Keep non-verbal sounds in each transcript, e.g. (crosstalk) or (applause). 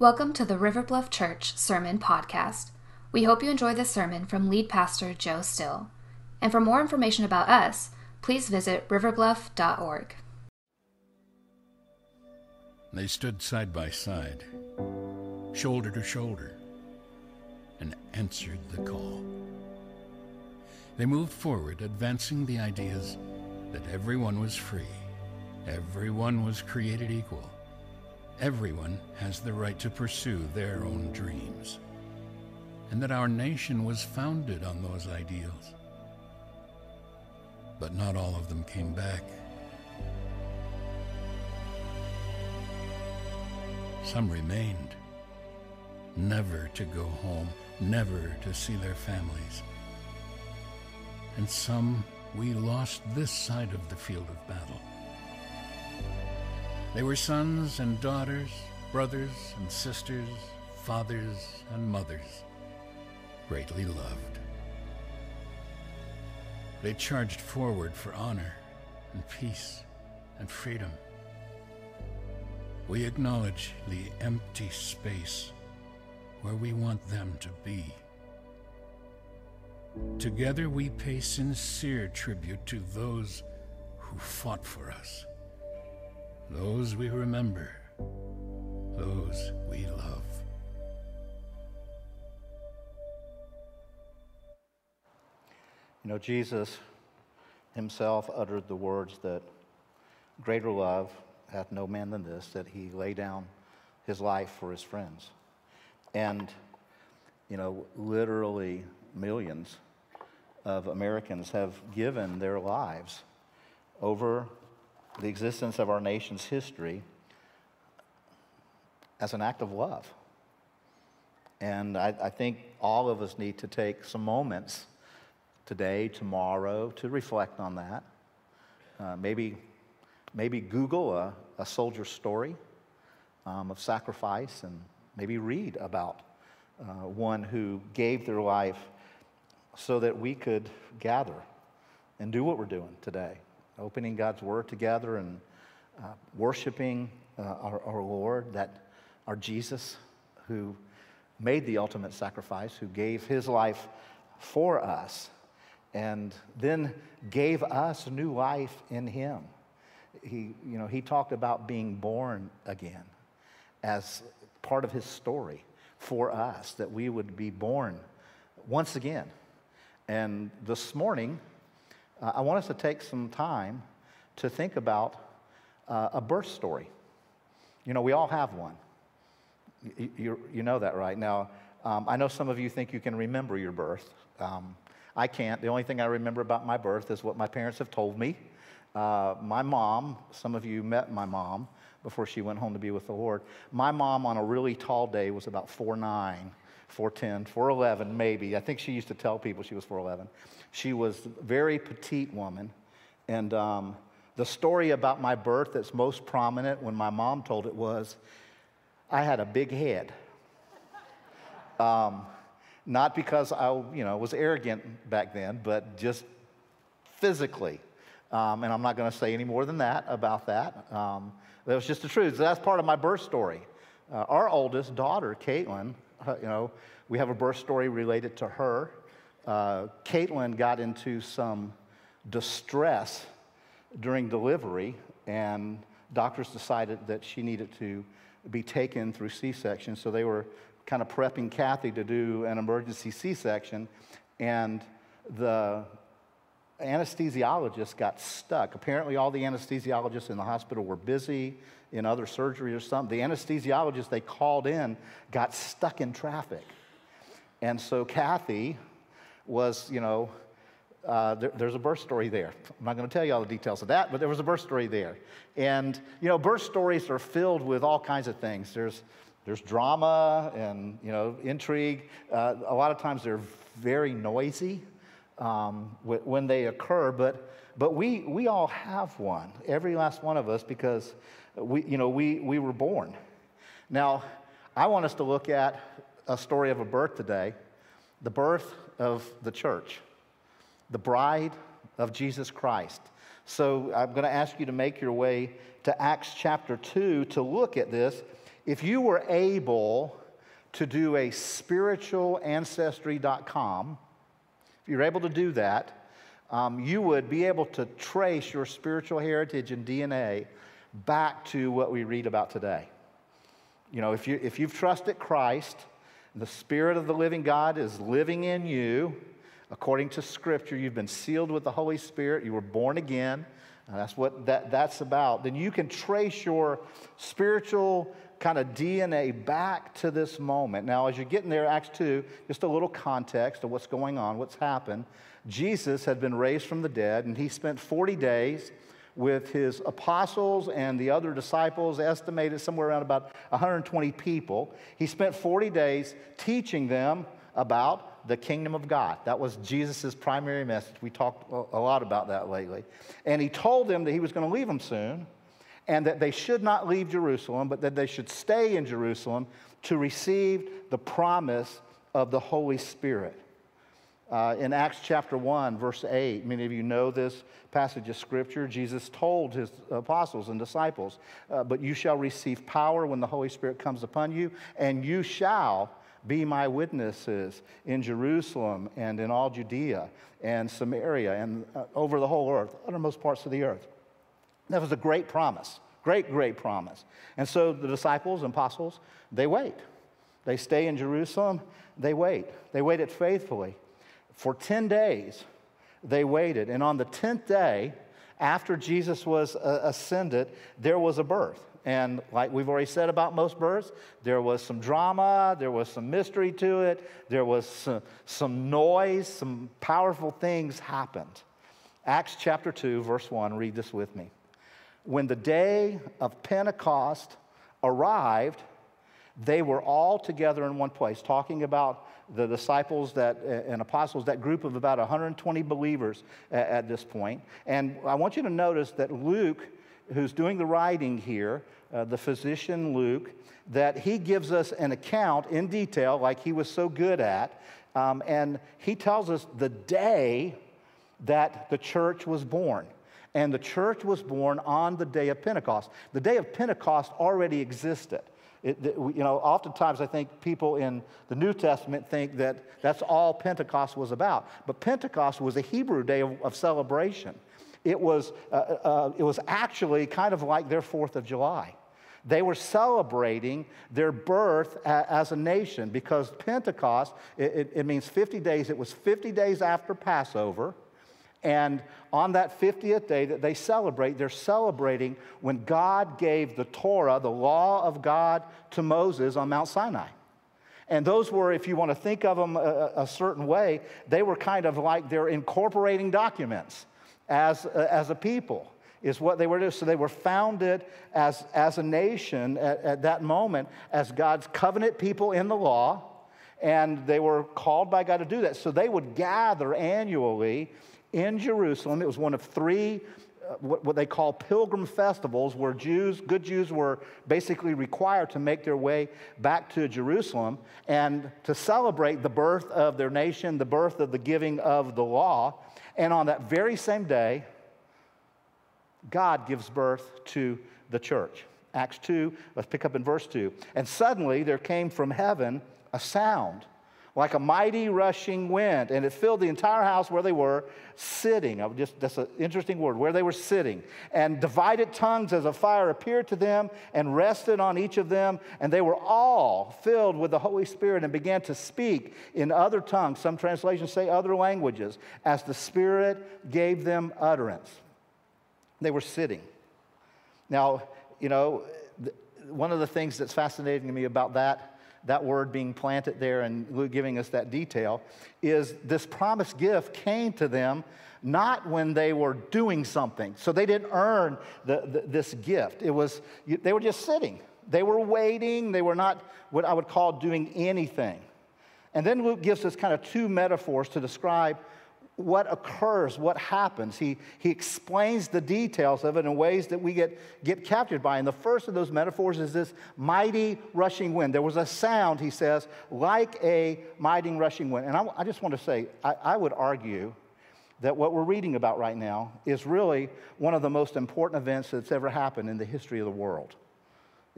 Welcome to the River Bluff Church Sermon Podcast. We hope you enjoy this sermon from lead pastor Joe Still. And for more information about us, please visit riverbluff.org. They stood side by side, shoulder to shoulder, and answered the call. They moved forward, advancing the ideas that everyone was free, everyone was created equal, everyone has the right to pursue their own dreams, and that our nation was founded on those ideals. But not all of them came back. Some remained, never to go home, never to see their families. And some we lost this side of the field of battle. They were sons and daughters, brothers and sisters, fathers and mothers, greatly loved. They charged forward for honor and peace and freedom. We acknowledge the empty space where we want them to be. Together we pay sincere tribute to those who fought for us, those we remember, those we love. You know, Jesus himself uttered the words that greater love hath no man than this, that he lay down his life for his friends. And, you know, literally millions of Americans have given their lives over the existence of our nation's history as an act of love. And I, I, think all of us need to take some moments today, tomorrow, to reflect on that. Uh, maybe, maybe Google a, a soldier's story um, of sacrifice and maybe read about uh, one who gave their life so that we could gather and do what we're doing today opening God's Word together and uh, worshiping uh, our, our Lord, that our Jesus, who made the ultimate sacrifice, who gave his life for us, and then gave us new life in him. He, you know, he talked about being born again as part of his story for us, that we would be born once again. And this morning, uh, I want us to take some time to think about uh, a birth story. You know, we all have one. You, you, you know that, right? Now, um, I know some of you think you can remember your birth. Um, I can't. The only thing I remember about my birth is what my parents have told me. Uh, my mom, some of you met my mom before she went home to be with the Lord. My mom, on a really tall day, was about 4'9, 4'10, 4'11, maybe. I think she used to tell people she was 4'11. She was a very petite woman. And um, the story about my birth that's most prominent when my mom told it was I had a big head. Um, not because I, you know, was arrogant back then, but just physically. Um, and I'm not going to say any more than that about that. Um, that was just the truth. So that's part of my birth story. Uh, our oldest daughter, Caitlin, you know, we have a birth story related to her. Uh, Caitlin got into some distress during delivery, and doctors decided that she needed to be taken through C section. So they were kind of prepping Kathy to do an emergency C section, and the anesthesiologist got stuck. Apparently, all the anesthesiologists in the hospital were busy in other surgery or something. The anesthesiologist they called in got stuck in traffic. And so Kathy was, you know, uh, there, there's a birth story there. I'm not going to tell you all the details of that, but there was a birth story there. And, you know, birth stories are filled with all kinds of things. There's, there's drama and, you know, intrigue. Uh, a lot of times they're very noisy um, when they occur, but, but we, we all have one, every last one of us, because we, you know, we, we were born. Now, I want us to look at a story of a birth today, the birth of the church, the bride of Jesus Christ. So I'm going to ask you to make your way to Acts chapter 2 to look at this. if you were able to do a spiritualancestry.com, if you're able to do that, um, you would be able to trace your spiritual heritage and DNA back to what we read about today. You know, if, you, if you've trusted Christ, the Spirit of the living God is living in you. According to Scripture, you've been sealed with the Holy Spirit. You were born again. That's what that, that's about. Then you can trace your spiritual kind of DNA back to this moment. Now, as you're getting there, Acts 2, just a little context of what's going on, what's happened. Jesus had been raised from the dead, and he spent 40 days with his apostles and the other disciples, estimated somewhere around about 120 people. He spent 40 days teaching them about the kingdom of God. That was Jesus' primary message. We talked a lot about that lately. And he told them that he was going to leave them soon and that they should not leave Jerusalem, but that they should stay in Jerusalem to receive the promise of the Holy Spirit. Uh, in Acts chapter 1, verse 8, many of you know this passage of scripture. Jesus told his apostles and disciples, uh, But you shall receive power when the Holy Spirit comes upon you, and you shall be my witnesses in Jerusalem and in all Judea and Samaria and uh, over the whole earth, uttermost parts of the earth. That was a great promise, great, great promise. And so the disciples and apostles, they wait. They stay in Jerusalem, they wait. They waited faithfully. For 10 days, they waited. And on the 10th day, after Jesus was uh, ascended, there was a birth. And like we've already said about most births, there was some drama, there was some mystery to it, there was some, some noise, some powerful things happened. Acts chapter 2, verse 1, read this with me. When the day of Pentecost arrived, they were all together in one place, talking about the disciples that, and apostles, that group of about 120 believers at, at this point. And I want you to notice that Luke, who's doing the writing here, uh, the physician Luke, that he gives us an account in detail, like he was so good at. Um, and he tells us the day that the church was born. And the church was born on the day of Pentecost. The day of Pentecost already existed. It, you know, oftentimes I think people in the New Testament think that that's all Pentecost was about. But Pentecost was a Hebrew day of, of celebration. It was, uh, uh, it was actually kind of like their Fourth of July. They were celebrating their birth a, as a nation because Pentecost, it, it, it means 50 days. It was 50 days after Passover. And on that 50th day that they celebrate, they're celebrating when God gave the Torah, the law of God, to Moses on Mount Sinai. And those were, if you want to think of them a, a certain way, they were kind of like they're incorporating documents as, uh, as a people, is what they were doing. So they were founded as, as a nation at, at that moment as God's covenant people in the law, and they were called by God to do that. So they would gather annually in Jerusalem. It was one of three, uh, what, what they call pilgrim festivals, where Jews, good Jews, were basically required to make their way back to Jerusalem and to celebrate the birth of their nation, the birth of the giving of the law. And on that very same day, God gives birth to the church. Acts 2, let's pick up in verse 2. And suddenly there came from heaven a sound like a mighty rushing wind, and it filled the entire house where they were sitting. Just, that's an interesting word, where they were sitting. And divided tongues as a fire appeared to them and rested on each of them, and they were all filled with the Holy Spirit and began to speak in other tongues. Some translations say other languages, as the Spirit gave them utterance. They were sitting. Now, you know, one of the things that's fascinating to me about that that word being planted there and Luke giving us that detail, is this promised gift came to them not when they were doing something. So they didn't earn the, the, this gift. It was, they were just sitting. They were waiting. They were not what I would call doing anything. And then Luke gives us kind of two metaphors to describe what occurs, what happens. He, he explains the details of it in ways that we get, get captured by. And the first of those metaphors is this mighty rushing wind. There was a sound, he says, like a mighty rushing wind. And I, I just want to say, I, I would argue that what we're reading about right now is really one of the most important events that's ever happened in the history of the world.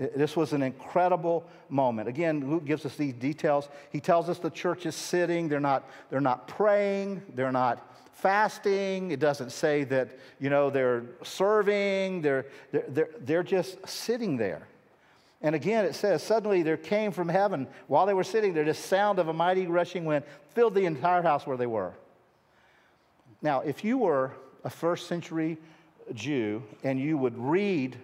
This was an incredible moment. Again, Luke gives us these details. He tells us the church is sitting, they're not, they're not praying, they're not fasting. It doesn't say that, you know, they're serving, they're, they're, they're, they're just sitting there. And again, it says, suddenly there came from heaven, while they were sitting there, this sound of a mighty rushing wind filled the entire house where they were. Now, if you were a first century Jew and you would read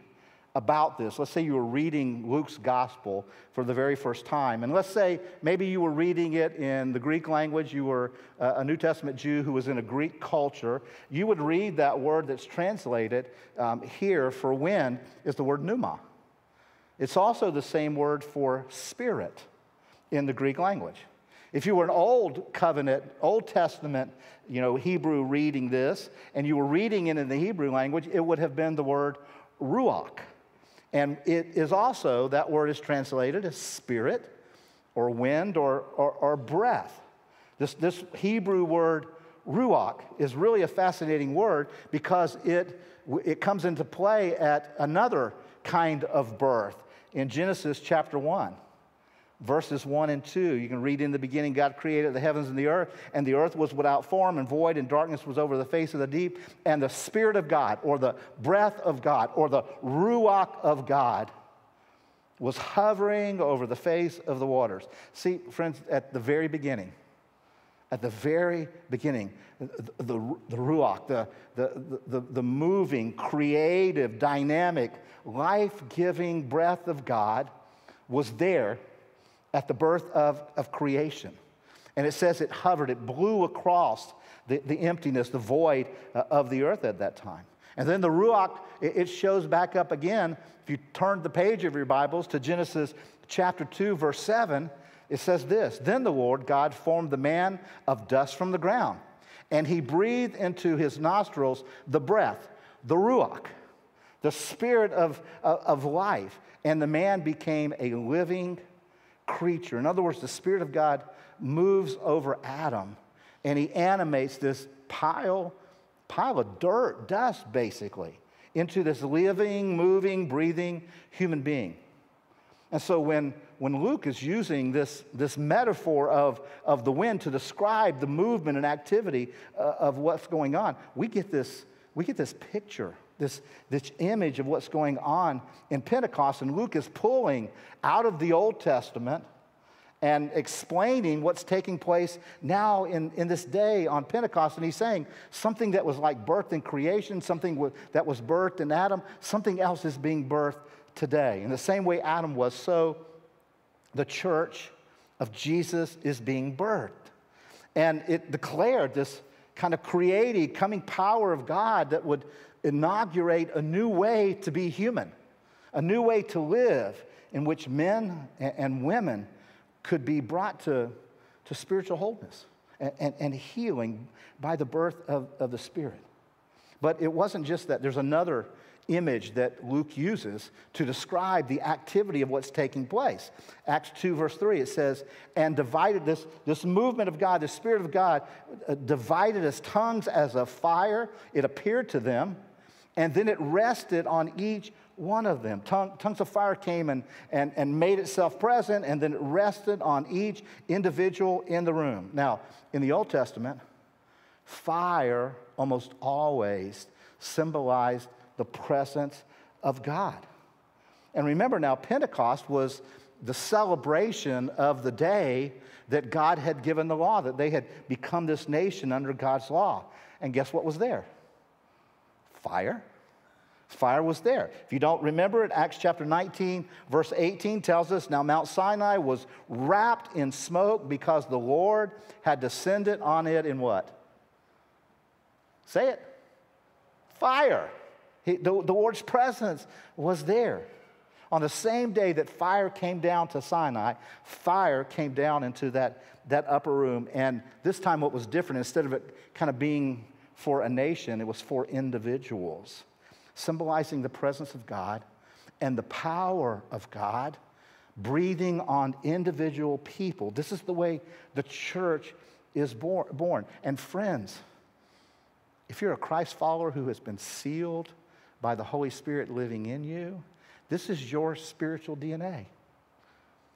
about this. Let's say you were reading Luke's gospel for the very first time. And let's say maybe you were reading it in the Greek language. You were a New Testament Jew who was in a Greek culture. You would read that word that's translated um, here for wind is the word pneuma. It's also the same word for spirit in the Greek language. If you were an old covenant, Old Testament, you know, Hebrew reading this, and you were reading it in the Hebrew language, it would have been the word ruach. And it is also, that word is translated as spirit or wind or, or, or breath. This, this Hebrew word ruach is really a fascinating word because it, it comes into play at another kind of birth in Genesis chapter 1 verses 1 and 2. You can read in the beginning, God created the heavens and the earth, and the earth was without form and void, and darkness was over the face of the deep. And the Spirit of God, or the breath of God, or the Ruach of God, was hovering over the face of the waters. See, friends, at the very beginning, at the very beginning, the, the, the Ruach, the, the, the, the moving, creative, dynamic, life giving breath of God was there at the birth of, of creation. And it says it hovered, it blew across the, the emptiness, the void uh, of the earth at that time. And then the Ruach, it, it shows back up again. If you turn the page of your Bibles to Genesis chapter 2, verse 7, it says this Then the Lord God formed the man of dust from the ground, and he breathed into his nostrils the breath, the Ruach, the spirit of, of, of life, and the man became a living creature. In other words, the Spirit of God moves over Adam and he animates this pile, pile of dirt, dust basically, into this living, moving, breathing human being. And so when, when Luke is using this, this metaphor of, of the wind to describe the movement and activity uh, of what's going on, we get this, we get this picture this, this image of what's going on in Pentecost. And Luke is pulling out of the Old Testament and explaining what's taking place now in, in this day on Pentecost. And he's saying something that was like birth in creation, something that was birthed in Adam, something else is being birthed today. In the same way Adam was, so the church of Jesus is being birthed. And it declared this kind of creative, coming power of God that would inaugurate a new way to be human, a new way to live in which men and women could be brought to, to spiritual wholeness and, and, and healing by the birth of, of the Spirit. But it wasn't just that, there's another image that Luke uses to describe the activity of what's taking place. Acts 2, verse 3, it says, And divided this, this movement of God, the Spirit of God, uh, divided as tongues as a fire. It appeared to them, and then it rested on each one of them. Tongue, tongues of fire came and, and, and made itself present, and then it rested on each individual in the room. Now, in the Old Testament, fire almost always symbolized the presence of God. And remember now, Pentecost was the celebration of the day that God had given the law, that they had become this nation under God's law. And guess what was there? Fire. Fire was there. If you don't remember it, Acts chapter 19, verse 18 tells us now Mount Sinai was wrapped in smoke because the Lord had descended on it in what? Say it. Fire. He, the, the Lord's presence was there. On the same day that fire came down to Sinai, fire came down into that, that upper room. And this time, what was different, instead of it kind of being for a nation, it was for individuals, symbolizing the presence of God and the power of God breathing on individual people. This is the way the church is born. And friends, if you're a Christ follower who has been sealed by the Holy Spirit living in you, This is your spiritual DNA.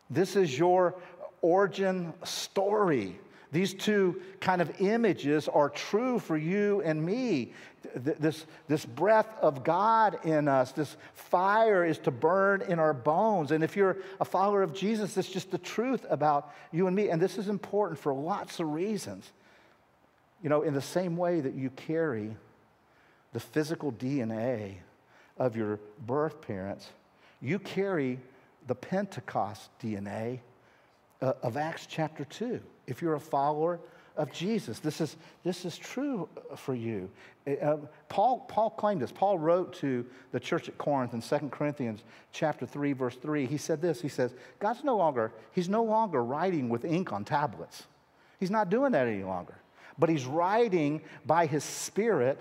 This is your origin story. These two kind of images are true for you and me. This, this breath of God in us, this fire is to burn in our bones. And if you're a follower of Jesus, it's just the truth about you and me. And this is important for lots of reasons. You know, in the same way that you carry the physical DNA of your birth parents, you carry the Pentecost DNA uh, of Acts chapter 2. If you're a follower of Jesus, this is, this is true for you. Uh, Paul, Paul claimed this. Paul wrote to the church at Corinth in 2 Corinthians chapter 3, verse 3. He said this. He says, God's no longer, he's no longer writing with ink on tablets. He's not doing that any longer. But he's writing by his spirit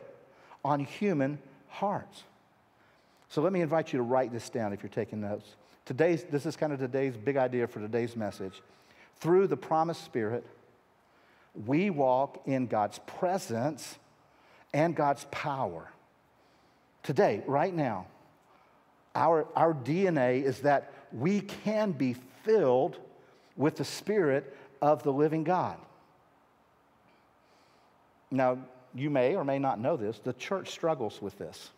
on human hearts. So let me invite you to write this down if you're taking notes. Today's, this is kind of today's big idea for today's message. Through the promised Spirit, we walk in God's presence and God's power. Today, right now, our, our DNA is that we can be filled with the Spirit of the living God. Now, you may or may not know this, the church struggles with this.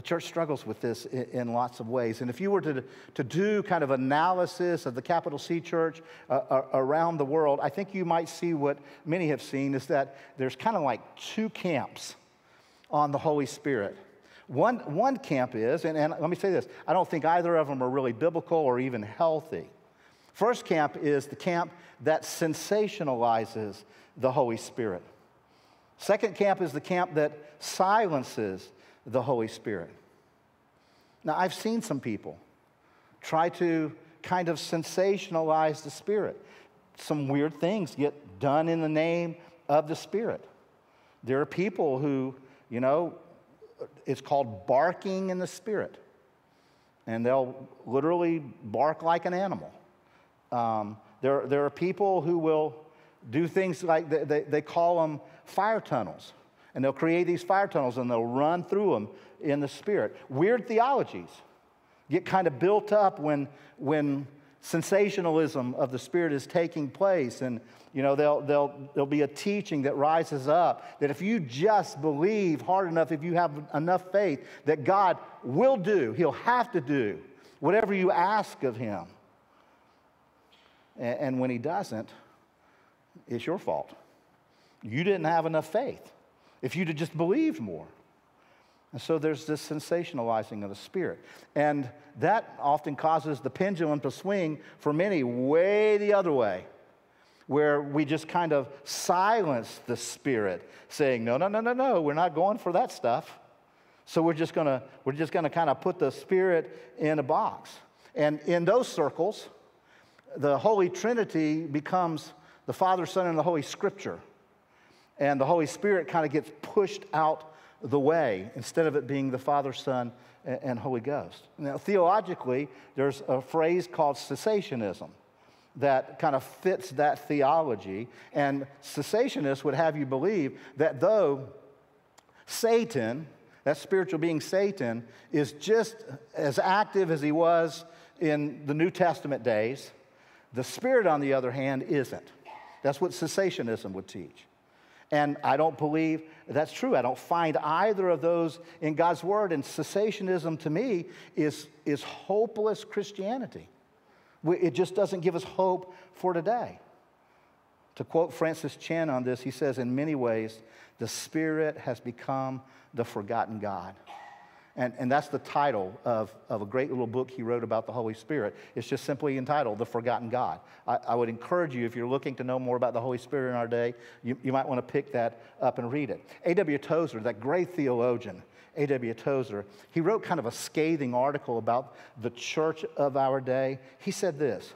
The church struggles with this in, in, lots of ways. And if you were to, to do kind of analysis of the capital C church uh, uh, around the world, I think you might see what many have seen is that there's kind of like two camps on the Holy Spirit. One, one camp is, and, and let me say this I don't think either of them are really biblical or even healthy. First camp is the camp that sensationalizes the Holy Spirit. Second camp is the camp that silences the Holy Spirit. Now, I've seen some people try to kind of sensationalize the Spirit. Some weird things get done in the name of the Spirit. There are people who, you know, it's called barking in the Spirit. And they'll literally bark like an animal. Um, there, there are people who will do things like they, they, they call them fire tunnels. And they'll create these fire tunnels and they'll run through them in the spirit. Weird theologies get kind of built up when, when sensationalism of the spirit is taking place. And, you know, there'll, there'll, there'll be a teaching that rises up that if you just believe hard enough, if you have enough faith, that God will do, He'll have to do whatever you ask of Him. And, and when He doesn't, it's your fault. You didn't have enough faith if you'd have just believed more. And so there's this sensationalizing of the spirit. And that often causes the pendulum to swing for many way the other way, where we just kind of silence the spirit, saying, no, no, no, no, no, we're not going for that stuff. So we're just gonna, we're just gonna kind of put the spirit in a box. And in those circles, the Holy Trinity becomes the Father, Son, and the Holy Scripture and the Holy Spirit kind of gets pushed out the way instead of it being the Father, Son, and Holy Ghost. Now, theologically, there's a phrase called cessationism that kind of fits that theology. And cessationists would have you believe that though Satan, that spiritual being Satan, is just as active as he was in the New Testament days, the Spirit, on the other hand, isn't. That's what cessationism would teach. And I don't believe that's true. I don't find either of those in God's word. And cessationism to me is, is hopeless Christianity. It just doesn't give us hope for today. To quote Francis Chan on this, he says, In many ways, the Spirit has become the forgotten God. And, and that's the title of, of a great little book he wrote about the Holy Spirit. It's just simply entitled The Forgotten God. I, I would encourage you, if you're looking to know more about the Holy Spirit in our day, you, you might want to pick that up and read it. A.W. Tozer, that great theologian, A.W. Tozer, he wrote kind of a scathing article about the church of our day. He said this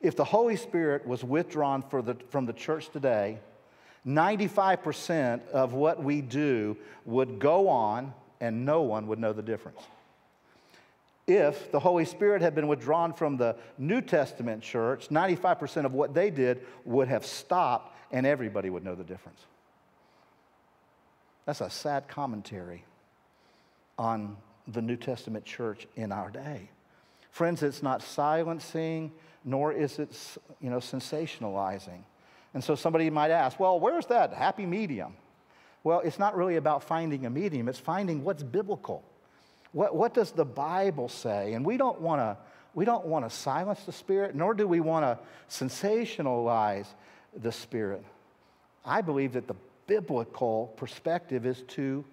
If the Holy Spirit was withdrawn the, from the church today, 95% of what we do would go on and no one would know the difference. If the Holy Spirit had been withdrawn from the New Testament church, 95% of what they did would have stopped and everybody would know the difference. That's a sad commentary on the New Testament church in our day. Friends, it's not silencing, nor is it you know, sensationalizing. And so somebody might ask, well, where's that happy medium? Well, it's not really about finding a medium, it's finding what's biblical. What, what does the Bible say? And we don't want to we don't want to silence the Spirit, nor do we want to sensationalize the Spirit. I believe that the biblical perspective is to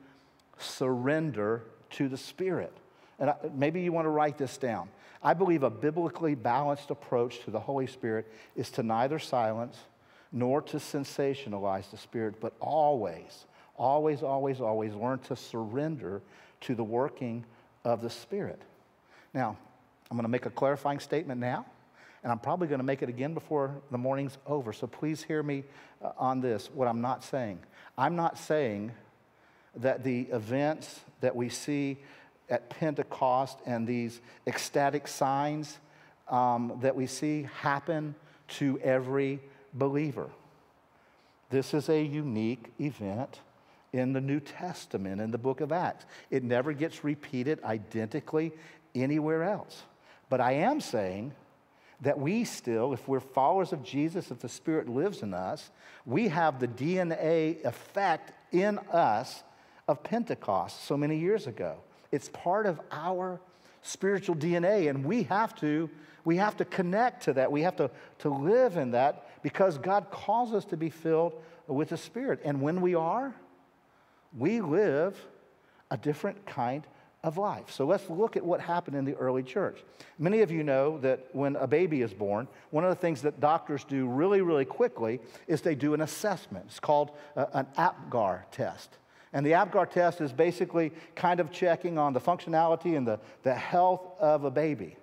surrender to the Spirit. And maybe you want to write this down. I believe a biblically balanced approach to the Holy Spirit is to neither silence nor to sensationalize the Spirit, but always, always, always, always learn to surrender to the working of the Spirit. Now, I'm going to make a clarifying statement now, and I'm probably going to make it again before the morning's over. So please hear me uh, on this, what I'm not saying. I'm not saying that the events that we see at Pentecost and these ecstatic signs um, that we see happen to every believer. This is a unique event in the New Testament, in the book of Acts. It never gets repeated identically anywhere else. But I am saying that we still, if we're followers of Jesus, if the Spirit lives in us, we have the DNA effect in us of Pentecost so many years ago. It's part of our spiritual DNA, and we have to, we have to connect to that. We have to, to live in that because God calls us to be filled with the Spirit. And when we are, we live a different kind of life. So let's look at what happened in the early church. Many of you know that when a baby is born, one of the things that doctors do really, really quickly is they do an assessment. It's called uh, an APGAR test. And the APGAR test is basically kind of checking on the functionality and the, the health of a baby.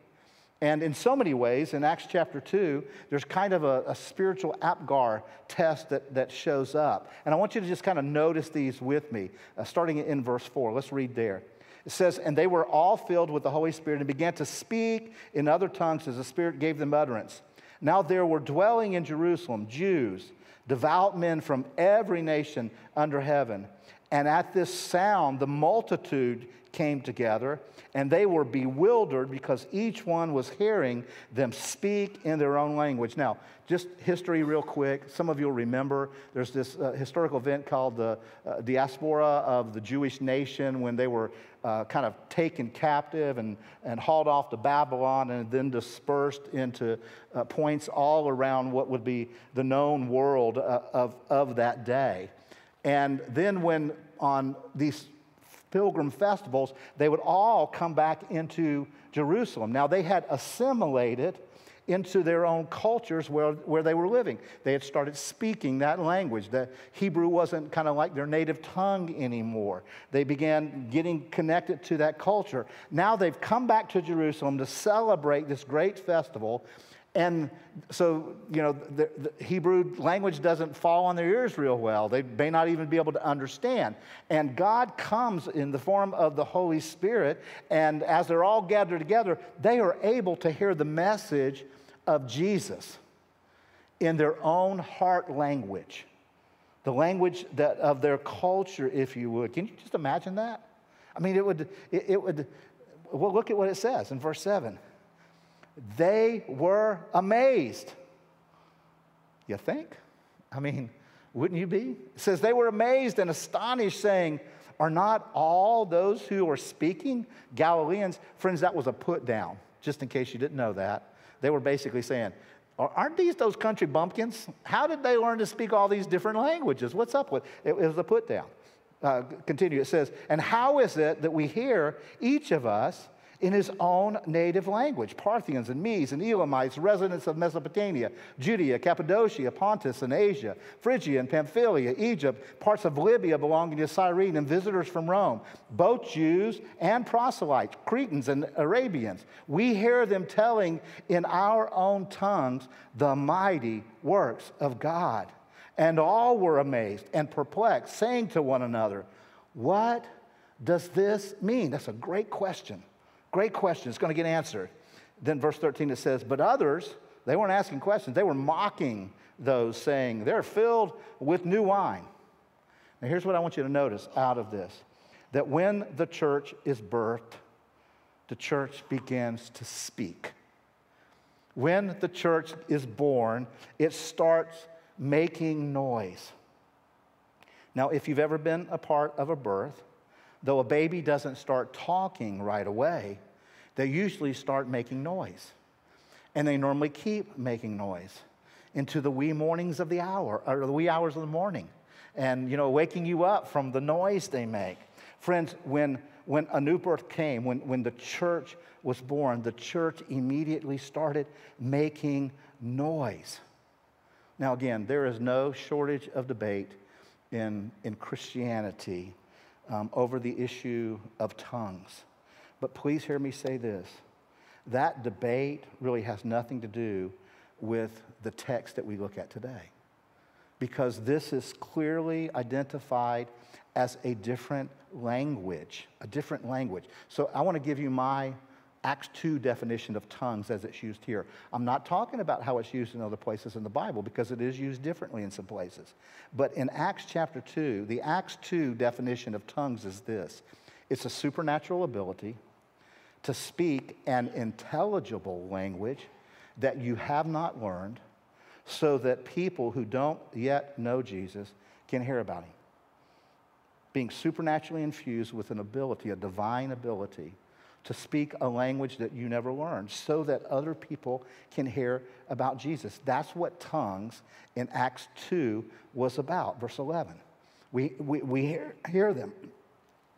And in so many ways, in Acts chapter 2, there's kind of a, a, spiritual APGAR test that, that shows up. And I want you to just kind of notice these with me, uh, starting in verse 4. Let's read there. It says, And they were all filled with the Holy Spirit and began to speak in other tongues as the Spirit gave them utterance. Now there were dwelling in Jerusalem Jews, devout men from every nation under heaven. And at this sound, the multitude came together, and they were bewildered because each one was hearing them speak in their own language. Now, just history, real quick. Some of you'll remember there's this uh, historical event called the uh, diaspora of the Jewish nation when they were uh, kind of taken captive and, and hauled off to Babylon and then dispersed into uh, points all around what would be the known world uh, of, of that day. And then, when on these pilgrim festivals, they would all come back into Jerusalem. Now, they had assimilated into their own cultures where, where they were living. They had started speaking that language. The Hebrew wasn't kind of like their native tongue anymore. They began getting connected to that culture. Now they've come back to Jerusalem to celebrate this great festival and so, you know, the, the, Hebrew language doesn't fall on their ears real well. They may not even be able to understand. And God comes in the form of the Holy Spirit, and as they're all gathered together, they are able to hear the message of Jesus in their own heart language, the language that, of their culture, if you would. Can you just imagine that? I mean, it would, it, it would, well, look at what it says in verse 7 they were amazed. You think? I mean, wouldn't you be? It says they were amazed and astonished, saying, Are not all those who are speaking Galileans? Friends, that was a put down, just in case you didn't know that. They were basically saying, Aren't these those country bumpkins? How did they learn to speak all these different languages? What's up with it? It was a put down. Uh, continue. It says, And how is it that we hear each of us in his own native language Parthians and Medes and Elamites, residents of Mesopotamia, Judea, Cappadocia, Pontus, and Asia, Phrygia and Pamphylia, Egypt, parts of Libya belonging to Cyrene, and visitors from Rome, both Jews and proselytes, Cretans and Arabians. We hear them telling in our own tongues the mighty works of God. And all were amazed and perplexed, saying to one another, What does this mean? That's a great question. Great question. It's going to get answered. Then, verse 13, it says, But others, they weren't asking questions, they were mocking those, saying, They're filled with new wine. Now, here's what I want you to notice out of this that when the church is birthed, the church begins to speak. When the church is born, it starts making noise. Now, if you've ever been a part of a birth, though a baby doesn't start talking right away, they usually start making noise. And they normally keep making noise into the wee mornings of the hour, or the wee hours of the morning, and, you know, waking you up from the noise they make. Friends, when, when a new birth came, when, when the church was born, the church immediately started making noise. Now, again, there is no shortage of debate in, in Christianity um, over the issue of tongues. But please hear me say this that debate really has nothing to do with the text that we look at today. Because this is clearly identified as a different language, a different language. So I want to give you my Acts 2 definition of tongues as it's used here. I'm not talking about how it's used in other places in the Bible because it is used differently in some places. But in Acts chapter 2, the Acts 2 definition of tongues is this it's a supernatural ability to speak an intelligible language that you have not learned so that people who don't yet know Jesus can hear about him. Being supernaturally infused with an ability, a divine ability to speak a language that you never learned so that other people can hear about Jesus. That's what tongues in Acts 2 was about, verse 11. We, we, we hear, hear them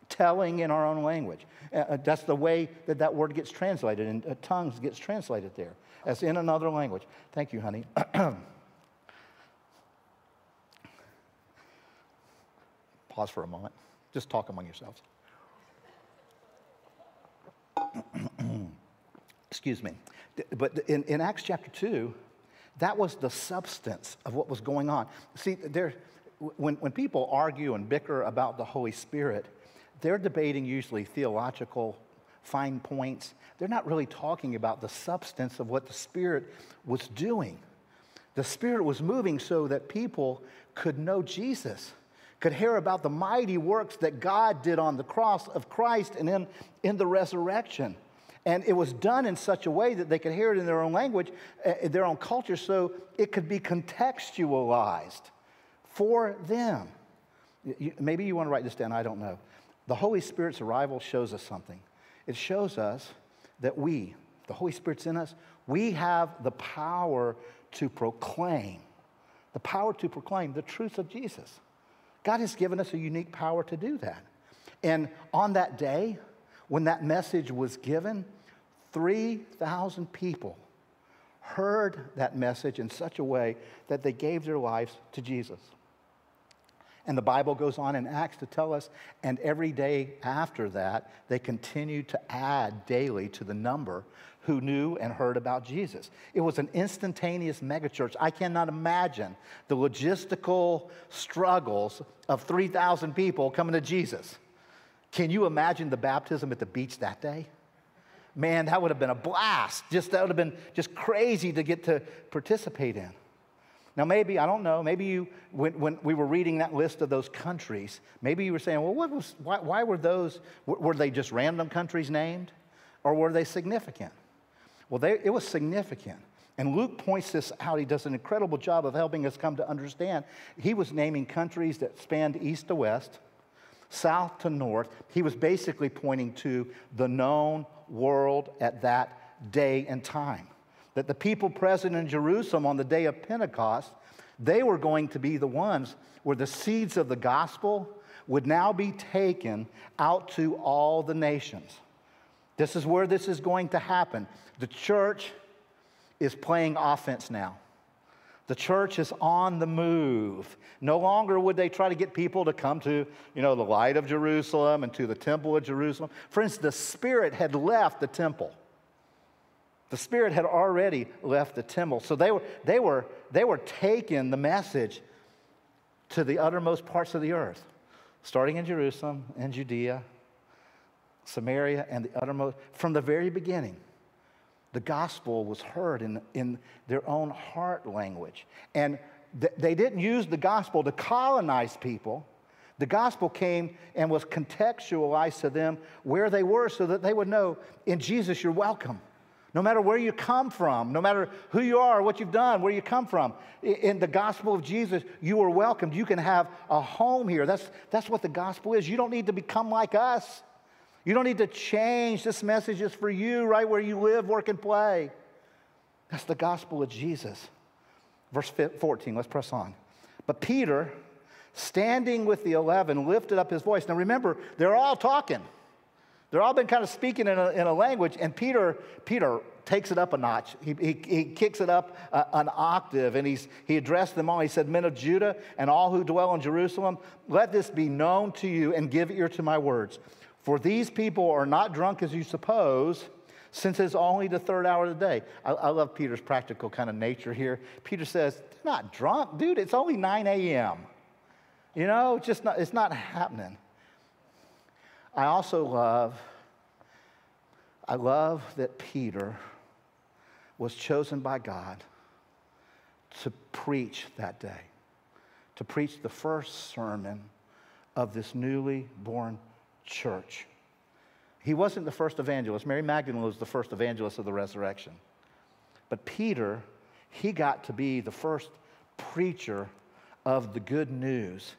telling in our own language. Uh, uh that's the way that that word gets translated, and uh, tongues gets translated there, as in another language. Thank you, honey. (clears throat) Pause for a moment. Just talk among yourselves. Excuse me. But in, in Acts chapter 2, that was the substance of what was going on. See, there, when, when people argue and bicker about the Holy Spirit, they're debating usually theological fine points. They're not really talking about the substance of what the Spirit was doing. The Spirit was moving so that people could know Jesus could hear about the mighty works that God did on the cross of Christ and in, in the resurrection. And it was done in such a way that they could hear it in their own language, uh, their own culture, so it could be contextualized for them. Maybe you want to write this down, I don't know. The Holy Spirit's arrival shows us something. It shows us that we, the Holy Spirit's in us, we have the power to proclaim, the power to proclaim the truth of Jesus. God has given us a unique power to do that. And on that day, when that message was given, 3,000 people heard that message in such a way that they gave their lives to Jesus. And the Bible goes on in Acts to tell us, and every day after that, they continued to add daily to the number who knew and heard about Jesus. It was an instantaneous megachurch. I cannot imagine the logistical struggles of 3,000 people coming to Jesus. Can you imagine the baptism at the beach that day? Man, that would have been a blast. Just that would have been just crazy to get to participate in. Now, maybe, I don't know, maybe you, when, when we were reading that list of those countries, maybe you were saying, well, what was, why, why were those, were they just random countries named? Or were they significant? Well, they, it was significant. And Luke points this out. He does an incredible job of helping us come to understand. He was naming countries that spanned east to west, south to north. He was basically pointing to the known world at that day and time. That the people present in Jerusalem on the day of Pentecost, they were going to be the ones where the seeds of the gospel would now be taken out to all the nations. This is where this is going to happen. The church is playing offense now. The church is on the move. No longer would they try to get people to come to, you know, the light of Jerusalem and to the temple of Jerusalem. Friends, the Spirit had left the temple. The Spirit had already left the temple. So they were, they were, they were taking the message to the uttermost parts of the earth, starting in Jerusalem and Judea Samaria, and the uttermost. From the very beginning, the gospel was heard in, in their own heart language. And th- they didn't use the gospel to colonize people, The gospel came and was contextualized to them where they were so that they would know in Jesus you're welcome. No matter where you come from, no matter who you are, what you've done, where you come from, in the gospel of Jesus, you are welcomed. You can have a home here. That's, that's what the gospel is. You don't need to become like us. You don't need to change. This message is for you right where you live, work, and play. That's the gospel of Jesus. Verse 14, let's press on. But Peter, standing with the eleven, lifted up his voice. Now remember, they're all talking. They're all been kind of speaking in a, in a language, and Peter, Peter takes it up a notch. He, he, he kicks it up an octave, and he's, he addressed them all. He said, Men of Judah and all who dwell in Jerusalem, let this be known to you and give ear to my words. For these people are not drunk as you suppose, since it's only the third hour of the day. I, I love Peter's practical kind of nature here. Peter says, They're not drunk, dude, it's only 9 a.m. You know, it's just not, it's not happening. I also love, I love that Peter was chosen by God to preach that day, to preach the first sermon of this newly born church. He wasn't the first evangelist. Mary Magdalene was the first evangelist of the resurrection. But Peter, he got to be the first preacher of the good news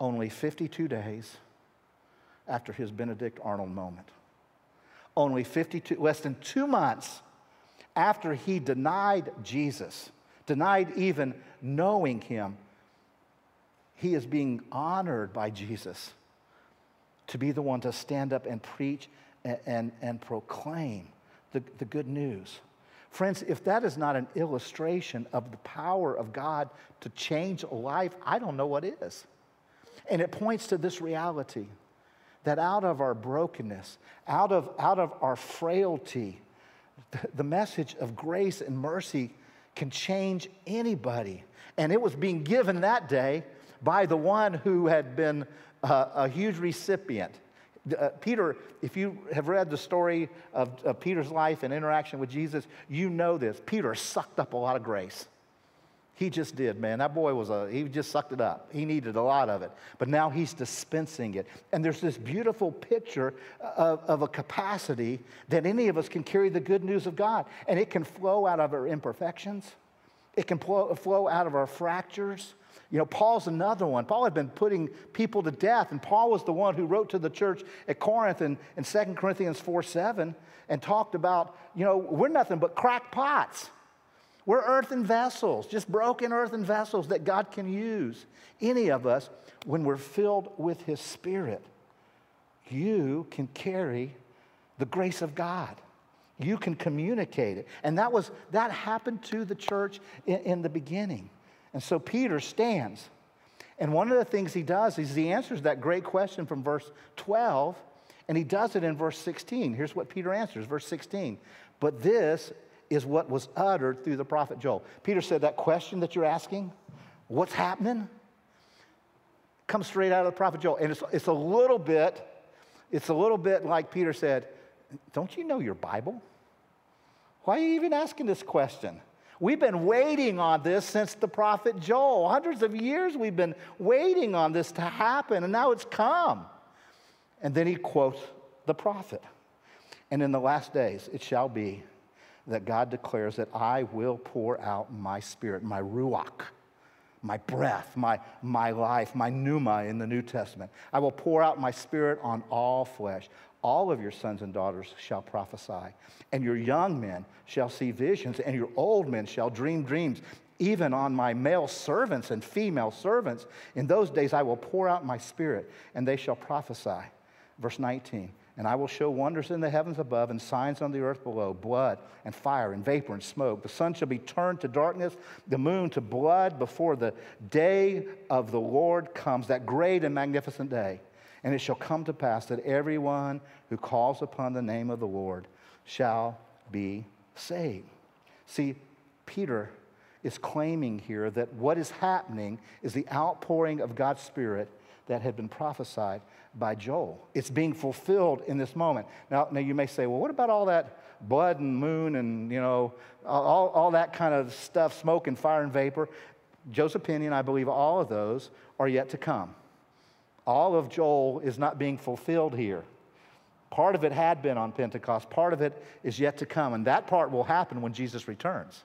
only 52 days after his Benedict Arnold moment. Only 52, less than two months after he denied Jesus, denied even knowing him, he is being honored by Jesus to be the one to stand up and preach and, and, and proclaim the, the good news. Friends, if that is not an illustration of the power of God to change a life, I don't know what is. And it points to this reality that out of our brokenness, out of, out of our frailty, the, the message of grace and mercy can change anybody. And it was being given that day by the one who had been uh, a huge recipient. Uh, Peter, if you have read the story of, of Peter's life and interaction with Jesus, you know this. Peter sucked up a lot of grace. He just did, man. That boy was a, he just sucked it up. He needed a lot of it. But now he's dispensing it. And there's this beautiful picture of, of a capacity that any of us can carry the good news of God. And it can flow out of our imperfections, it can flow out of our fractures. You know, Paul's another one. Paul had been putting people to death, and Paul was the one who wrote to the church at Corinth in, in 2 Corinthians 4 7 and talked about, you know, we're nothing but crackpots. We're earthen vessels, just broken earthen vessels that God can use. Any of us, when we're filled with His Spirit, you can carry the grace of God. You can communicate it. And that was that happened to the church in, in the beginning. And so Peter stands. And one of the things he does is he answers that great question from verse 12, and he does it in verse 16. Here's what Peter answers, verse 16. But this is what was uttered through the prophet Joel. Peter said, That question that you're asking, what's happening? Comes straight out of the prophet Joel. And it's, it's a little bit, it's a little bit like Peter said, Don't you know your Bible? Why are you even asking this question? We've been waiting on this since the prophet Joel. Hundreds of years we've been waiting on this to happen, and now it's come. And then he quotes the prophet. And in the last days it shall be that God declares that I will pour out my spirit, my ruach, my breath, my, my life, my pneuma in the New Testament. I will pour out my spirit on all flesh. All of your sons and daughters shall prophesy, and your young men shall see visions, and your old men shall dream dreams. Even on my male servants and female servants, in those days I will pour out my spirit, and they shall prophesy. Verse 19 and I will show wonders in the heavens above and signs on the earth below blood and fire and vapor and smoke. The sun shall be turned to darkness, the moon to blood before the day of the Lord comes, that great and magnificent day. And it shall come to pass that everyone who calls upon the name of the Lord shall be saved. See, Peter is claiming here that what is happening is the outpouring of God's Spirit that had been prophesied by Joel. It's being fulfilled in this moment. Now, now you may say, well, what about all that blood and moon and, you know, all, all that kind of stuff, smoke and fire and vapor? Joe's opinion, I believe all of those are yet to come. All of Joel is not being fulfilled here. Part of it had been on Pentecost, part of it is yet to come, and that part will happen when Jesus returns.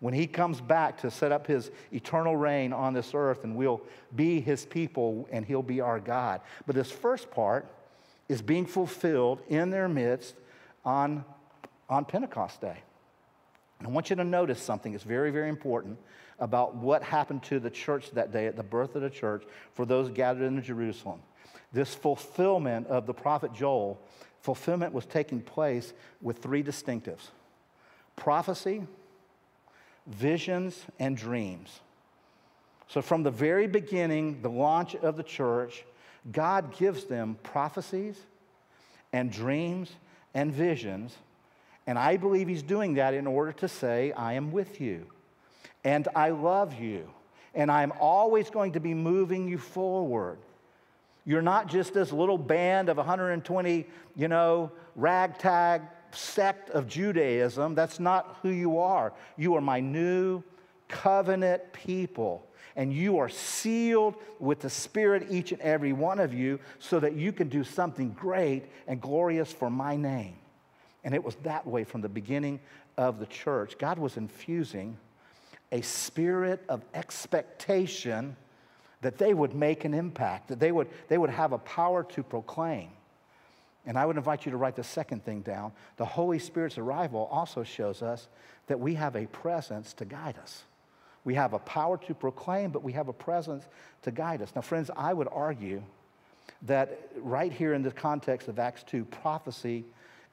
When he comes back to set up his eternal reign on this earth, and we'll be his people and he'll be our God. But this first part is being fulfilled in their midst on, on Pentecost Day. And I want you to notice something that's very, very important about what happened to the church that day at the birth of the church for those gathered in Jerusalem. This fulfillment of the prophet Joel, fulfillment was taking place with three distinctives prophecy, visions, and dreams. So, from the very beginning, the launch of the church, God gives them prophecies and dreams and visions. And I believe He's doing that in order to say, I am with you and I love you and I'm always going to be moving you forward. You're not just this little band of 120, you know, ragtag sect of Judaism. That's not who you are. You are my new covenant people. And you are sealed with the Spirit, each and every one of you, so that you can do something great and glorious for my name. And it was that way from the beginning of the church. God was infusing a spirit of expectation that they would make an impact, that they would, they would have a power to proclaim. And I would invite you to write the second thing down. The Holy Spirit's arrival also shows us that we have a presence to guide us. We have a power to proclaim, but we have a presence to guide us. Now, friends, I would argue that right here in the context of Acts 2, prophecy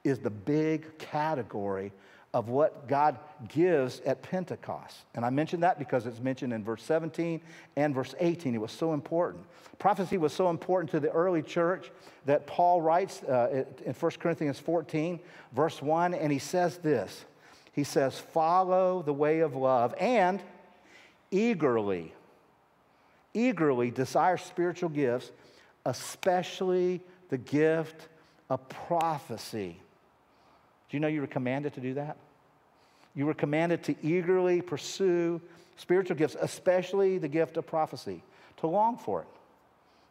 is the big category of what God gives at Pentecost. And I mention that because it's mentioned in verse 17 and verse 18. It was so important. Prophecy was so important to the early church that Paul writes uh, in 1 Corinthians 14, verse 1, and he says this He says, Follow the way of love and eagerly, eagerly desire spiritual gifts, especially the gift of prophecy do you know you were commanded to do that? You were commanded to eagerly pursue spiritual gifts, especially the gift of prophecy, to long for it,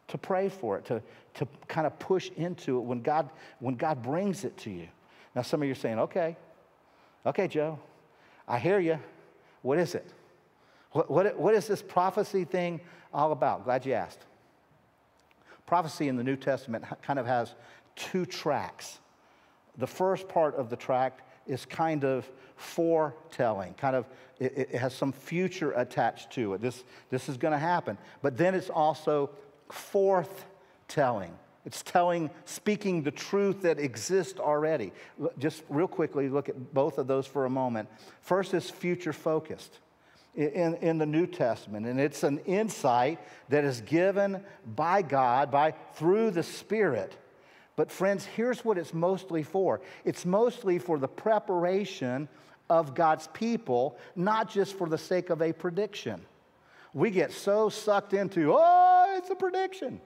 to pray for it, to, to kind of push into it when God, when God brings it to you. Now, some of you are saying, okay, okay, Joe, I hear you. What is it? What, what, what is this prophecy thing all about? Glad you asked. Prophecy in the New Testament kind of has two tracks the first part of the tract is kind of foretelling, kind of, it, it has some future attached to it. This, this is going to happen. But then it's also forthtelling. It's telling, speaking the truth that exists already. Just real quickly, look at both of those for a moment. First is future focused in, in the New Testament, and it's an insight that is given by God by, through the Spirit but, friends, here's what it's mostly for it's mostly for the preparation of God's people, not just for the sake of a prediction. We get so sucked into, oh, it's a prediction.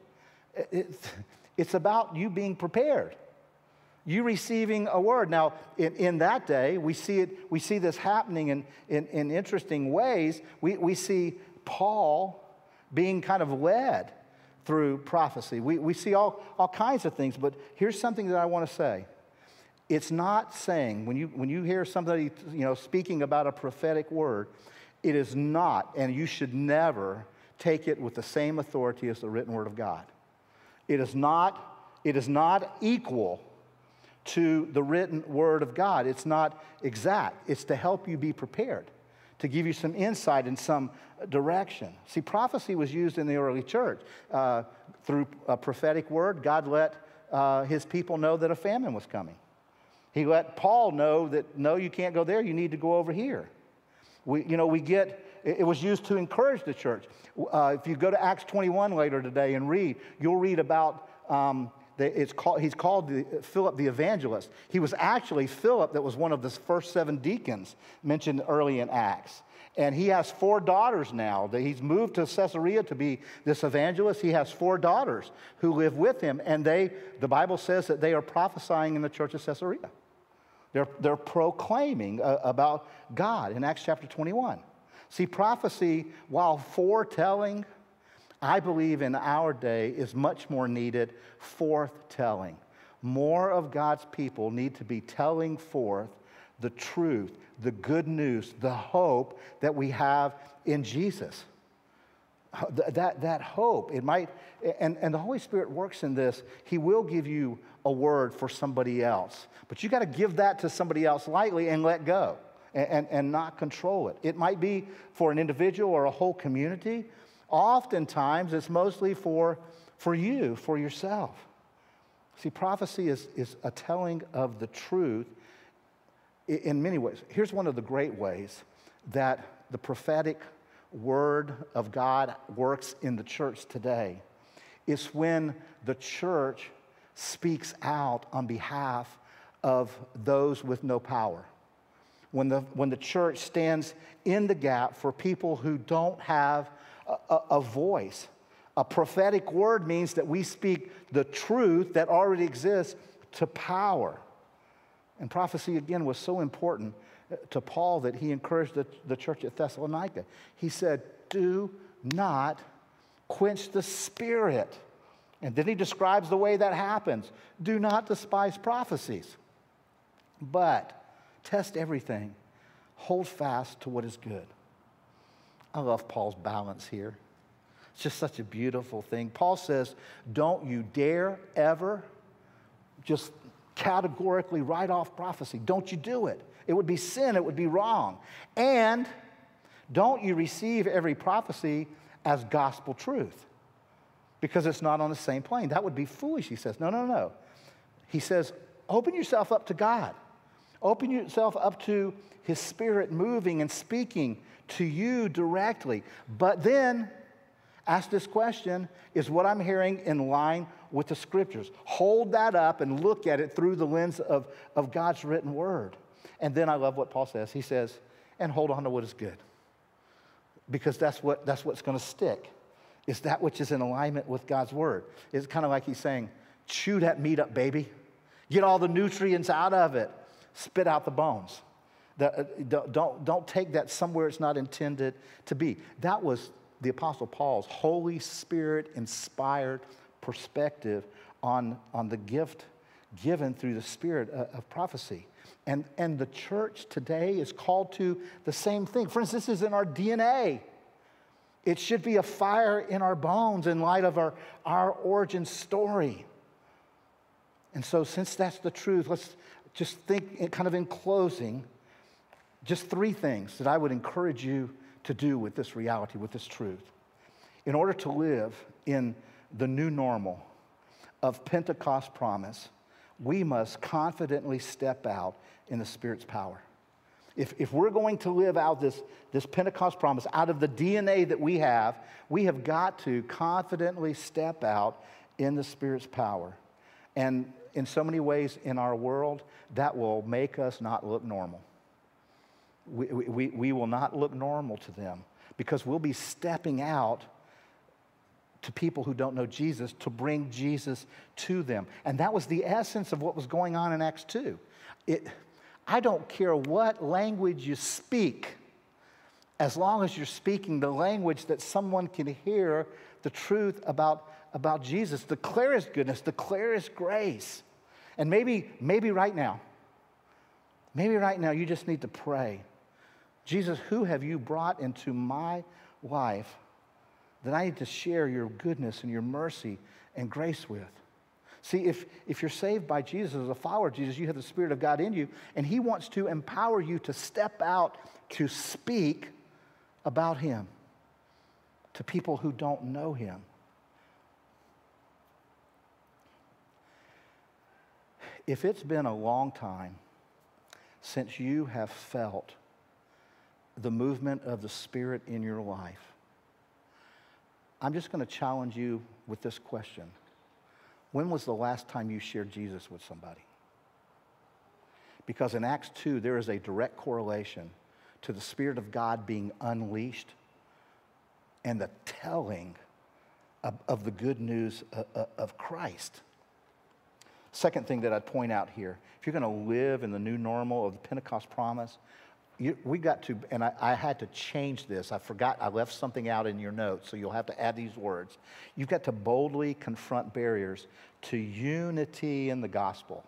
It's, (laughs) it's about you being prepared, you receiving a word. Now, in, in that day, we see, it, we see this happening in, in, in interesting ways. We, we see Paul being kind of led through prophecy. We, we see all, all kinds of things, but here's something that I want to say. It's not saying, when you, when you hear somebody you know, speaking about a prophetic word, it is not, and you should never take it with the same authority as the written word of God. It is not, it is not equal to the written word of God. It's not exact. It's to help you be prepared, to give you some insight and some direction. See, prophecy was used in the early church. Uh, through a prophetic word, God let uh, his people know that a famine was coming. He let Paul know that, no, you can't go there, you need to go over here. We, you know, we get, it was used to encourage the church. Uh, if you go to Acts 21 later today and read, you'll read about um, it's called, he's called the, Philip the evangelist. He was actually Philip that was one of the first seven deacons mentioned early in Acts. And he has four daughters now. He's moved to Caesarea to be this evangelist. He has four daughters who live with him. And they, the Bible says that they are prophesying in the church of Caesarea. They're, they're proclaiming uh, about God in Acts chapter 21. See, prophecy, while foretelling, I believe in our day is much more needed forth telling. More of God's people need to be telling forth the truth, the good news, the hope that we have in Jesus. That, that hope, it might, and, and the Holy Spirit works in this. He will give you a word for somebody else, but you got to give that to somebody else lightly and let go and, and, and not control it. It might be for an individual or a whole community. Oftentimes, it's mostly for, for you, for yourself. See, prophecy is, is a telling of the truth in many ways. Here's one of the great ways that the prophetic word of God works in the church today It's when the church speaks out on behalf of those with no power. When the, when the church stands in the gap for people who don't have a, a, voice. A prophetic word means that we speak the truth that already exists to power. And prophecy, again, was so important uh, to Paul that he encouraged the, the church at Thessalonica. He said, Do not quench the spirit. And then he describes the way that happens. Do not despise prophecies, but test everything, hold fast to what is good. I love Paul's balance here. It's just such a beautiful thing. Paul says, Don't you dare ever just categorically write off prophecy. Don't you do it. It would be sin, it would be wrong. And don't you receive every prophecy as gospel truth because it's not on the same plane. That would be foolish, he says. No, no, no. He says, open yourself up to God. Open yourself up to his spirit moving and speaking to you directly. But then ask this question Is what I'm hearing in line with the scriptures? Hold that up and look at it through the lens of, of God's written word. And then I love what Paul says. He says, and hold on to what is good. Because that's, what, that's what's going to stick, is that which is in alignment with God's word. It's kind of like he's saying, chew that meat up, baby. Get all the nutrients out of it. Spit out the bones. The, uh, don't, don't take that somewhere it's not intended to be. That was the Apostle Paul's Holy Spirit inspired perspective on, on the gift given through the spirit of, of prophecy. And, and the church today is called to the same thing. Friends, this is in our DNA. It should be a fire in our bones in light of our, our origin story. And so, since that's the truth, let's just think, kind of in closing, just three things that I would encourage you to do with this reality, with this truth. In order to live in the new normal of Pentecost promise, we must confidently step out in the Spirit's power. If, if we're going to live out this, this Pentecost promise out of the DNA that we have, we have got to confidently step out in the Spirit's power. And in so many ways in our world, that will make us not look normal. We, we, we will not look normal to them because we'll be stepping out to people who don't know Jesus to bring Jesus to them. And that was the essence of what was going on in Acts 2. It, I don't care what language you speak, as long as you're speaking the language that someone can hear the truth about, about Jesus, the clearest goodness, the clearest grace. And maybe, maybe right now, maybe right now you just need to pray Jesus, who have you brought into my life that I need to share your goodness and your mercy and grace with? See, if, if you're saved by Jesus, as a follower of Jesus, you have the Spirit of God in you, and He wants to empower you to step out to speak about Him to people who don't know Him. If it's been a long time since you have felt the movement of the Spirit in your life, I'm just going to challenge you with this question. When was the last time you shared Jesus with somebody? Because in Acts 2, there is a direct correlation to the Spirit of God being unleashed and the telling of, of the good news of, of Christ. Second thing that I'd point out here if you're going to live in the new normal of the Pentecost promise, you, we got to, and I, I, had to change this. I forgot, I left something out in your notes, so you'll have to add these words. You've got to boldly confront barriers to unity in the gospel.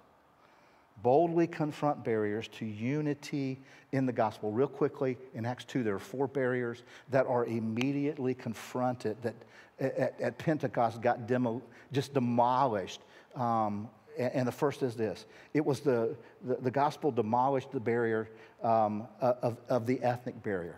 Boldly confront barriers to unity in the gospel. Real quickly, in Acts 2, there are four barriers that are immediately confronted that at, at Pentecost got demo, just demolished. Um, and the first is this it was the, the, the gospel demolished the barrier um, of, of the ethnic barrier.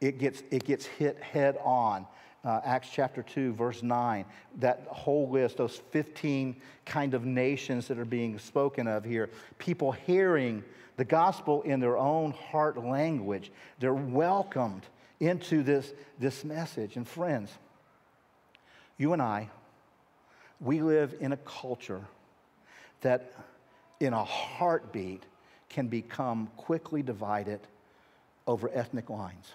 It gets, it gets hit head on. Uh, Acts chapter 2, verse 9, that whole list, those 15 kind of nations that are being spoken of here, people hearing the gospel in their own heart language, they're welcomed into this, this message. And friends, you and I, we live in a culture that in a heartbeat can become quickly divided over ethnic lines.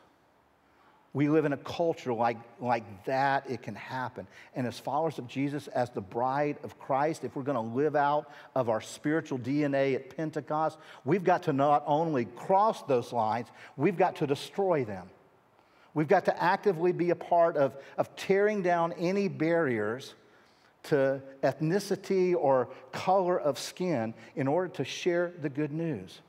We live in a culture like, like that, it can happen. And as followers of Jesus, as the bride of Christ, if we're going to live out of our spiritual DNA at Pentecost, we've got to not only cross those lines, we've got to destroy them. We've got to actively be a part of, of tearing down any barriers to ethnicity or color of skin in order to share the good news.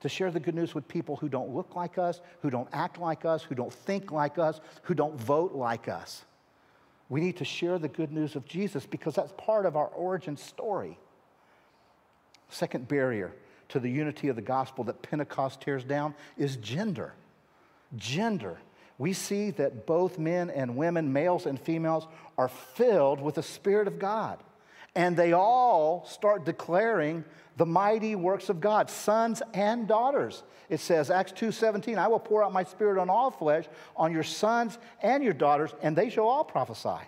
To share the good news with people who don't look like us, who don't act like us, who don't think like us, who don't vote like us. We need to share the good news of Jesus because that's part of our origin story. Second barrier to the unity of the gospel that Pentecost tears down is gender. Gender we see that both men and women, males and females, are filled with the Spirit of God. And they all start declaring the mighty works of God, sons and daughters. It says, Acts 2:17, I will pour out my spirit on all flesh, on your sons and your daughters, and they shall all prophesy.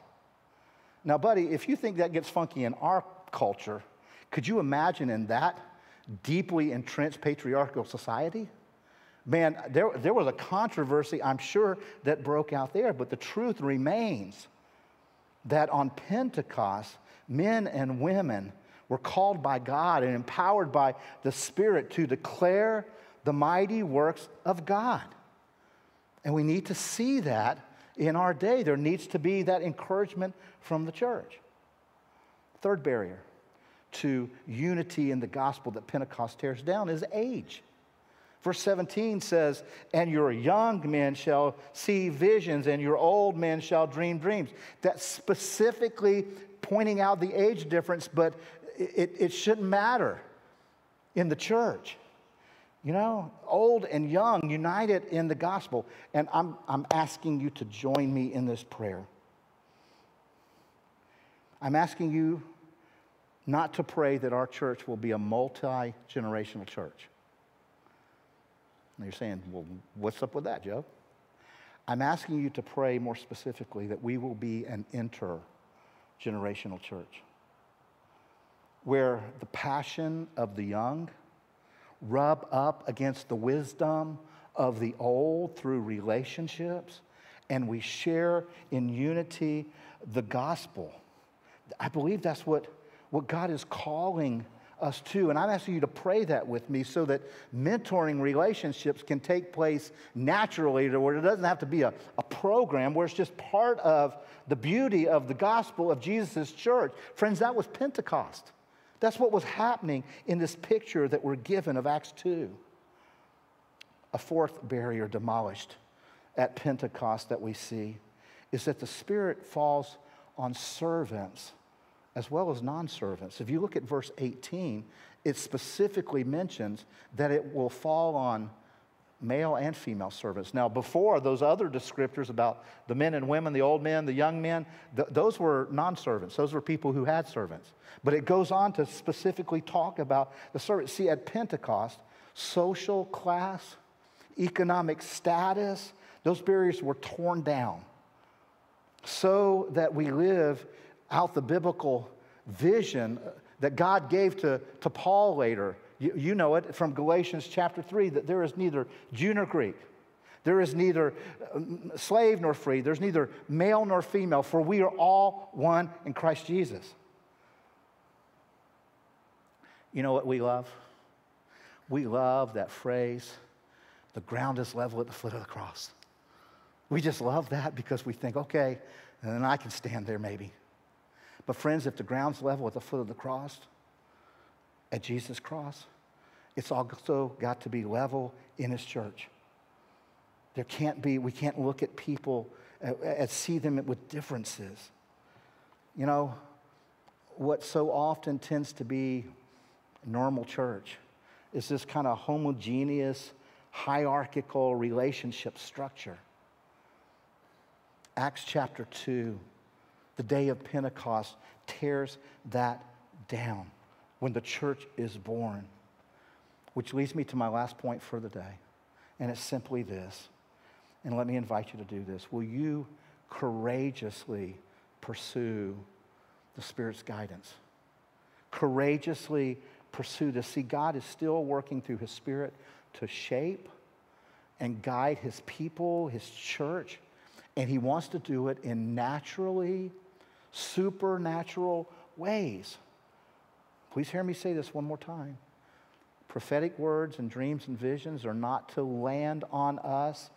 Now, buddy, if you think that gets funky in our culture, could you imagine in that deeply entrenched patriarchal society? Man, there, there was a controversy, I'm sure, that broke out there, but the truth remains that on Pentecost, men and women were called by God and empowered by the Spirit to declare the mighty works of God. And we need to see that in our day. There needs to be that encouragement from the church. Third barrier to unity in the gospel that Pentecost tears down is age. Verse 17 says, And your young men shall see visions, and your old men shall dream dreams. That's specifically pointing out the age difference, but it, it shouldn't matter in the church. You know, old and young, united in the gospel. And I'm, I'm asking you to join me in this prayer. I'm asking you not to pray that our church will be a multi generational church. And you're saying, well, what's up with that, Joe? I'm asking you to pray more specifically that we will be an intergenerational church where the passion of the young rub up against the wisdom of the old through relationships and we share in unity the gospel. I believe that's what, what God is calling us too. And I'm asking you to pray that with me so that mentoring relationships can take place naturally to where it doesn't have to be a, a program, where it's just part of the beauty of the gospel of Jesus' church. Friends, that was Pentecost. That's what was happening in this picture that we're given of Acts 2. A fourth barrier demolished at Pentecost that we see is that the Spirit falls on servants as well as non servants. If you look at verse 18, it specifically mentions that it will fall on male and female servants. Now, before those other descriptors about the men and women, the old men, the young men, th- those were non servants. Those were people who had servants. But it goes on to specifically talk about the servants. See, at Pentecost, social class, economic status, those barriers were torn down so that we live out the biblical vision that God gave to, to Paul later. You, you know it from Galatians chapter 3 that there is neither Jew nor Greek. There is neither um, slave nor free. There's neither male nor female, for we are all one in Christ Jesus. You know what we love? we love that phrase the ground is level at the foot of the cross. We just love that because we think, okay, and then I can stand there maybe. But, friends, if the ground's level at the foot of the cross, at Jesus' cross, it's also got to be level in His church. There can't be, we can't look at people and see them with differences. You know, what so often tends to be normal church is this kind of homogeneous, hierarchical relationship structure. Acts chapter 2, the day of Pentecost, tears that down when the church is born. Which leads me to my last point for the day, and it's simply this. And let me invite you to do this. Will you courageously pursue the Spirit's guidance? Courageously pursue this. See, God is still working through His Spirit to shape and guide His people, His church, and He wants to do it in naturally supernatural ways. Please hear me say this one more time. Prophetic words and dreams and visions are not to land on us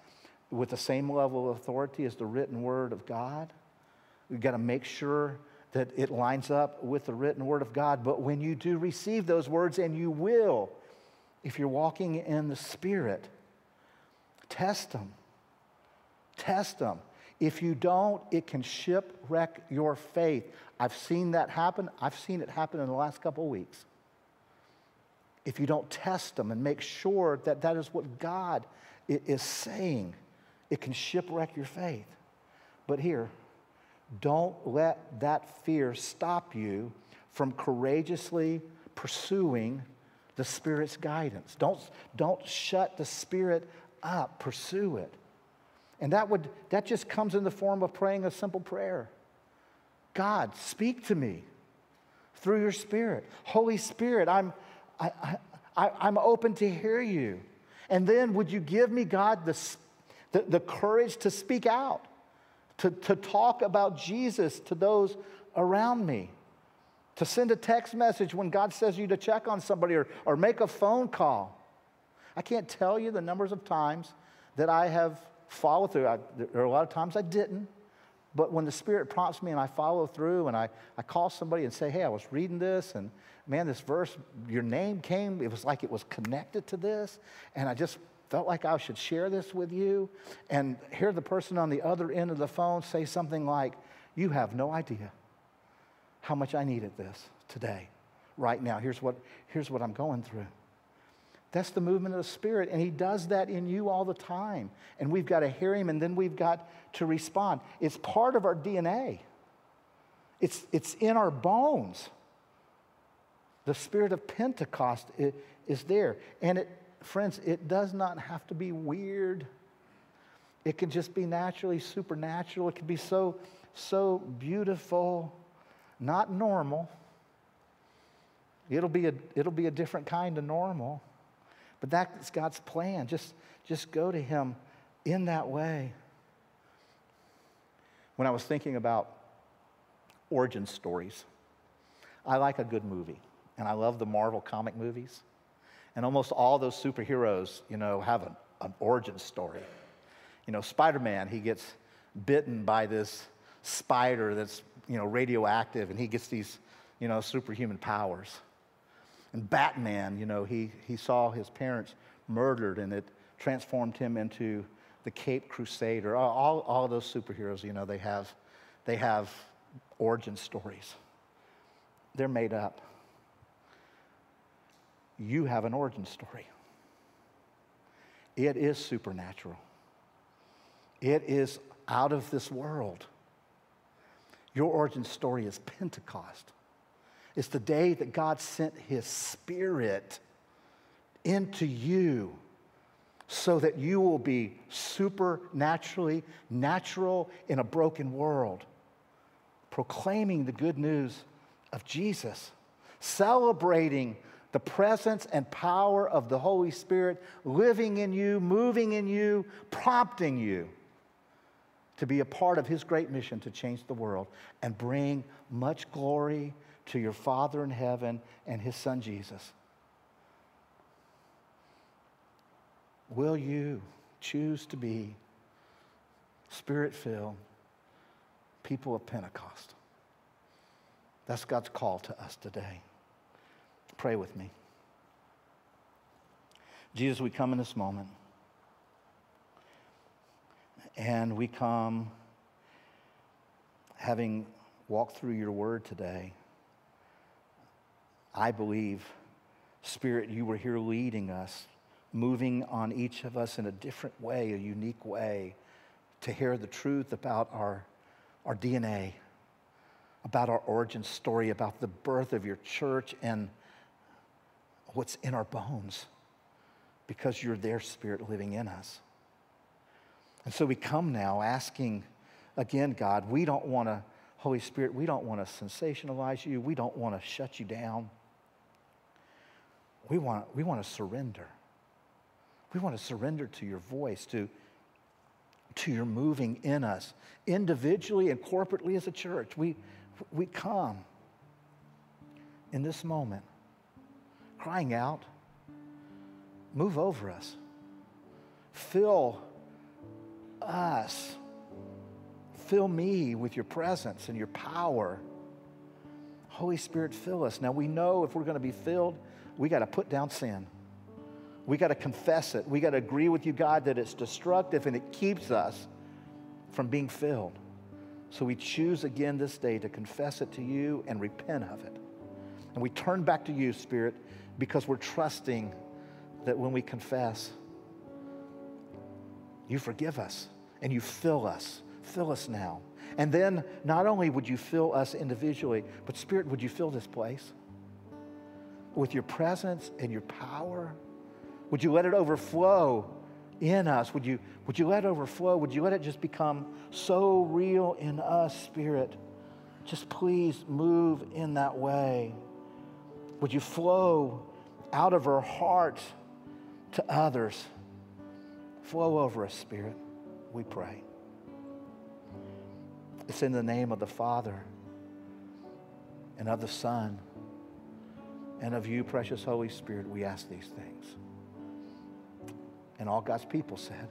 with the same level of authority as the written word of God. We've got to make sure that it lines up with the written word of God. But when you do receive those words, and you will, if you're walking in the Spirit, test them. Test them. If you don't, it can shipwreck your faith. I've seen that happen. I've seen it happen in the last couple of weeks. If you don't test them and make sure that that is what God is saying, it can shipwreck your faith. But here, don't let that fear stop you from courageously pursuing the Spirit's guidance. Don't, don't shut the Spirit up, pursue it. And that would that just comes in the form of praying a simple prayer. God, speak to me through your spirit. Holy Spirit, I'm I, I, I'm open to hear you. And then would you give me, God, the, the, the courage to speak out, to, to talk about Jesus to those around me, to send a text message when God says you to check on somebody or, or make a phone call. I can't tell you the numbers of times that I have follow through. I, there are a lot of times I didn't. But when the Spirit prompts me and I follow through and I, I call somebody and say, hey, I was reading this and man, this verse, your name came, it was like it was connected to this. And I just felt like I should share this with you. And hear the person on the other end of the phone say something like, you have no idea how much I needed this today, right now. Here's what, here's what I'm going through. That's the movement of the Spirit, and He does that in you all the time. And we've got to hear Him, and then we've got to respond. It's part of our DNA, it's, it's in our bones. The Spirit of Pentecost is there. And it, friends, it does not have to be weird. It can just be naturally supernatural. It can be so, so beautiful, not normal. It'll be a, it'll be a different kind of normal. But that's God's plan. Just, just go to Him in that way. When I was thinking about origin stories, I like a good movie, and I love the Marvel comic movies. And almost all those superheroes, you know, have an, an origin story. You know, Spider Man, he gets bitten by this spider that's, you know, radioactive, and he gets these, you know, superhuman powers. And Batman, you know, he, he saw his parents murdered and it transformed him into the Cape Crusader. All, all, those superheroes, you know, they have, they have origin stories. They're made up. You have an origin story. It is supernatural. It is out of this world. Your origin story is Pentecost. It's the day that God sent his spirit into you so that you will be supernaturally natural in a broken world, proclaiming the good news of Jesus, celebrating the presence and power of the Holy Spirit living in you, moving in you, prompting you to be a part of His great mission to change the world and bring much glory to your Father in heaven and his Son Jesus. will you choose to be spirit filled people of Pentecost? That's God's call to us today. Pray with me. Jesus, we come in this moment. And we come having walked through your word today. I believe, Spirit, you were here leading us, moving on each of us in a different way, a unique way, to hear the truth about our, our DNA, about our origin story, about the birth of your church and what's in our bones, because you're there, Spirit, living in us. And so we come now asking, again, God, we don't want to, Holy Spirit, we don't want to sensationalize you. We don't want to shut you down. We want, we want to surrender. We want to surrender to your voice, to, to your moving in us, individually and corporately as a church. We, we come in this moment crying out, move over us, fill us, fill me with your presence and your power. Holy Spirit, fill us. Now we know if we're going to be filled, we got to put down sin. We got to confess it. We got to agree with you, God, that it's destructive and it keeps us from being filled. So we choose again this day to confess it to you and repent of it. And we turn back to you, Spirit, because we're trusting that when we confess, you forgive us and you fill us. Fill us now. And then not only would you fill us individually, but Spirit, would you fill this place with your presence and your power? Would you let it overflow in us? Would you, would you let it overflow? Would you let it just become so real in us, Spirit? Just please move in that way. Would you flow out of our heart to others? Flow over us, Spirit, we pray. It's in the name of the Father and of the Son and of you, precious Holy Spirit, we ask these things. And all God's people said,